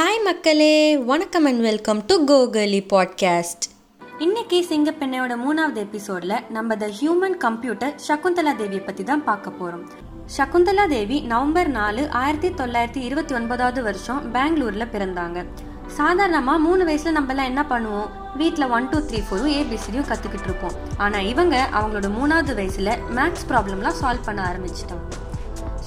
Hi மக்களே. வணக்கம் and welcome to கோகலி பாட்காஸ்ட் இன்னைக்கு சிங்கப்பெண்ணையோட மூணாவது எபிசோட்ல நம்ம த ஹியூமன் கம்ப்யூட்டர் சகுந்தலா தேவியை பத்தி தான் பார்க்க போறோம். சகுந்தலா தேவி நவம்பர் நாலு ஆயிரத்தி தொள்ளாயிரத்தி இருபத்தி ஒன்பதாவது வருஷம் பெங்களூர்ல பிறந்தாங்க. சாதாரணமா மூணு வயசுல நம்ம எல்லாம் என்ன பண்ணுவோம்? வீட்டில் ஒன் டூ த்ரீ ஃபோரும் ஏபிசிடியும் கற்றுக்கிட்டு இருப்போம். ஆனால் இவங்க அவங்களோட மூணாவது வயசில் மேக்ஸ் ப்ராப்ளம்லாம் சால்வ் பண்ண ஆரம்பிச்சிட்டாங்க.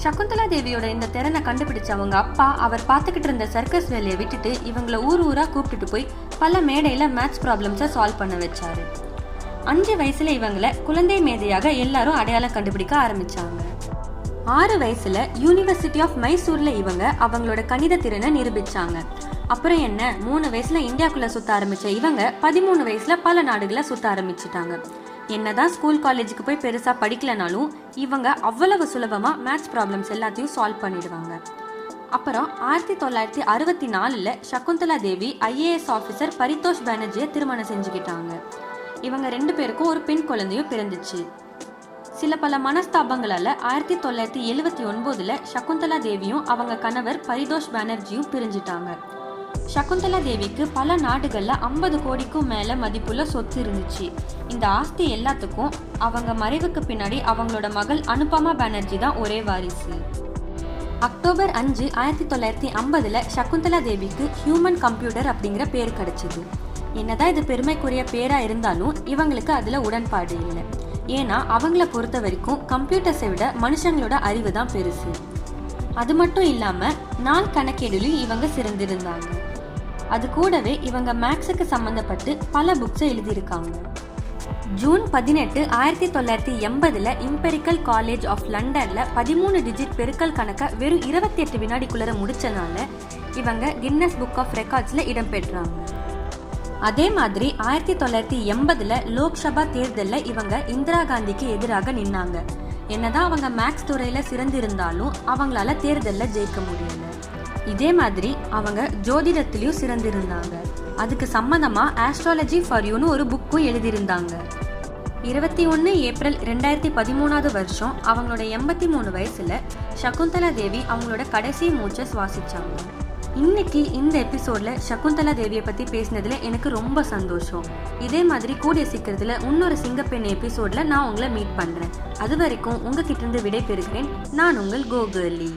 சகுந்தலா தேவியோட இந்த திறனை கண்டுபிடிச்ச அவங்க அப்பா அவர் பார்த்துக்கிட்டு இருந்த சர்க்கஸ் வேலையை விட்டுட்டு இவங்கள ஊர் ஊரா கூப்பிட்டுட்டு போய் பல மேடையில மேத்ஸ் ப்ராப்ளம்ஸை சால்வ் பண்ண வச்சாரு. அஞ்சு வயசுல இவங்கள குழந்தை மேதையாக எல்லாரும் அடையாளம் கண்டுபிடிக்க ஆரம்பிச்சாங்க. ஆறு வயசுல யூனிவர்சிட்டி ஆஃப் மைசூர்ல இவங்க அவங்களோட கணித திறனை நிரூபிச்சாங்க. அப்புறம் என்ன? மூணு வயசுல இந்தியாக்குள்ள சுத்த ஆரம்பிச்ச இவங்க பதிமூணு வயசுல பல நாடுகளை சுத்த ஆரம்பிச்சிட்டாங்க. என்னதான் ஸ்கூல் காலேஜுக்கு போய் பெருசா படிக்கலனாலும் இவங்க அவ்வளவு சுலபமா மேத்ஸ் ப்ராப்ளம்ஸ் எல்லாத்தையும் சால்வ் பண்ணிடுவாங்க. அப்புறம் ஆயிரத்தி தொள்ளாயிரத்தி அறுபத்தி நாலுல சகுந்தலா தேவி ஐஏஎஸ் ஆஃபீஸர் பரிதோஷ் பானர்ஜியை திருமணம் செஞ்சுக்கிட்டாங்க. இவங்க ரெண்டு பேருக்கும் ஒரு பெண் குழந்தையும் பிறந்துச்சு. சில பல மனஸ்தாபங்களால ஆயிரத்தி தொள்ளாயிரத்தி எழுவத்தி ஒன்பதுல சகுந்தலா தேவியும் அவங்க கணவர் பரிதோஷ் பானர்ஜியும் பிரிஞ்சிட்டாங்க. சகுந்தலா தேவிக்கு பல நாடுகளில் ஐம்பது கோடிக்கும் மேலே மதிப்புள்ள சொத்து இருந்துச்சு. இந்த ஆஸ்தி எல்லாத்துக்கும் அவங்க மறைவுக்கு பின்னாடி அவங்களோட மகள் அனுபமா பானர்ஜி தான் ஒரே வாரிசு. அக்டோபர் அஞ்சு ஆயிரத்தி தொள்ளாயிரத்தி ஐம்பதுல சகுந்தலா தேவிக்கு ஹியூமன் கம்ப்யூட்டர் அப்படிங்கிற பேர் கிடைச்சிது. என்னதான் இது பெருமைக்குரிய பேரா இருந்தாலும் இவங்களுக்கு அதில் உடன்பாடு இல்லை. ஏன்னா அவங்கள பொறுத்த வரைக்கும் கம்ப்யூட்டர்ஸை விட மனுஷங்களோட அறிவு தான் பெருசு. அது மட்டும் இல்லாம நாள் கணக்கேடுலையும் இவங்க சிறந்திருந்தாங்க. அது கூடவே இவங்க மேக்ஸுக்கு சம்மந்தப்பட்டு பல புக்ஸை எழுதியிருக்காங்க. ஜூன் பதினெட்டு ஆயிரத்தி தொள்ளாயிரத்தி எண்பதுல இம்பெரிக்கல் காலேஜ் ஆஃப் லண்டன்ல பதிமூணு டிஜிட் பெருக்கல் கணக்கை வெறும் இருபத்தி எட்டு வினாடிக்குள்ளே முடிச்சனால இவங்க கின்னஸ் புக் ஆஃப் ரெக்கார்ட்ஸில் இடம்பெற்றாங்க அதே மாதிரி ஆயிரத்தி தொள்ளாயிரத்தி எண்பதுல லோக்சபா தேர்தலில் இவங்க இந்திரா காந்திக்கு எதிராக நின்னாங்க. என்னதான் அவங்க மேக்ஸ் துறையில சிறந்திருந்தாலும் அவங்களால தேர்தலில் ஜெயிக்க முடியல. இதே மாதிரி அவங்க ஜோதிடத்திலையும் சிறந்திருந்தாங்க. அதுக்கு சம்மந்தமா ஆஸ்ட்ராலஜி ஃபார் யூன்னு ஒரு புக்கும் எழுதியிருந்தாங்க. இருபத்தி ஒன்று ஏப்ரல் ரெண்டாயிரத்தி பதிமூணாவது வருஷம் அவங்களோட எண்பத்தி மூணு வயசுல சகுந்தலா தேவி அவங்களோட கடைசி மூச்சை சுவாசிச்சாங்க. இன்னைக்கு இந்த எபிசோட்ல சகுந்தலா தேவியை பத்தி பேசினதுல எனக்கு ரொம்ப சந்தோஷம். இதே மாதிரி கூடிய சீக்கிரத்துல இன்னொரு சிங்கப்பெண் எபிசோட்ல நான் உங்களை மீட் பண்றேன். அது வரைக்கும் உங்ககிட்ட இருந்து விடை பெறுகிறேன் நான் உங்கள் கோகர்லி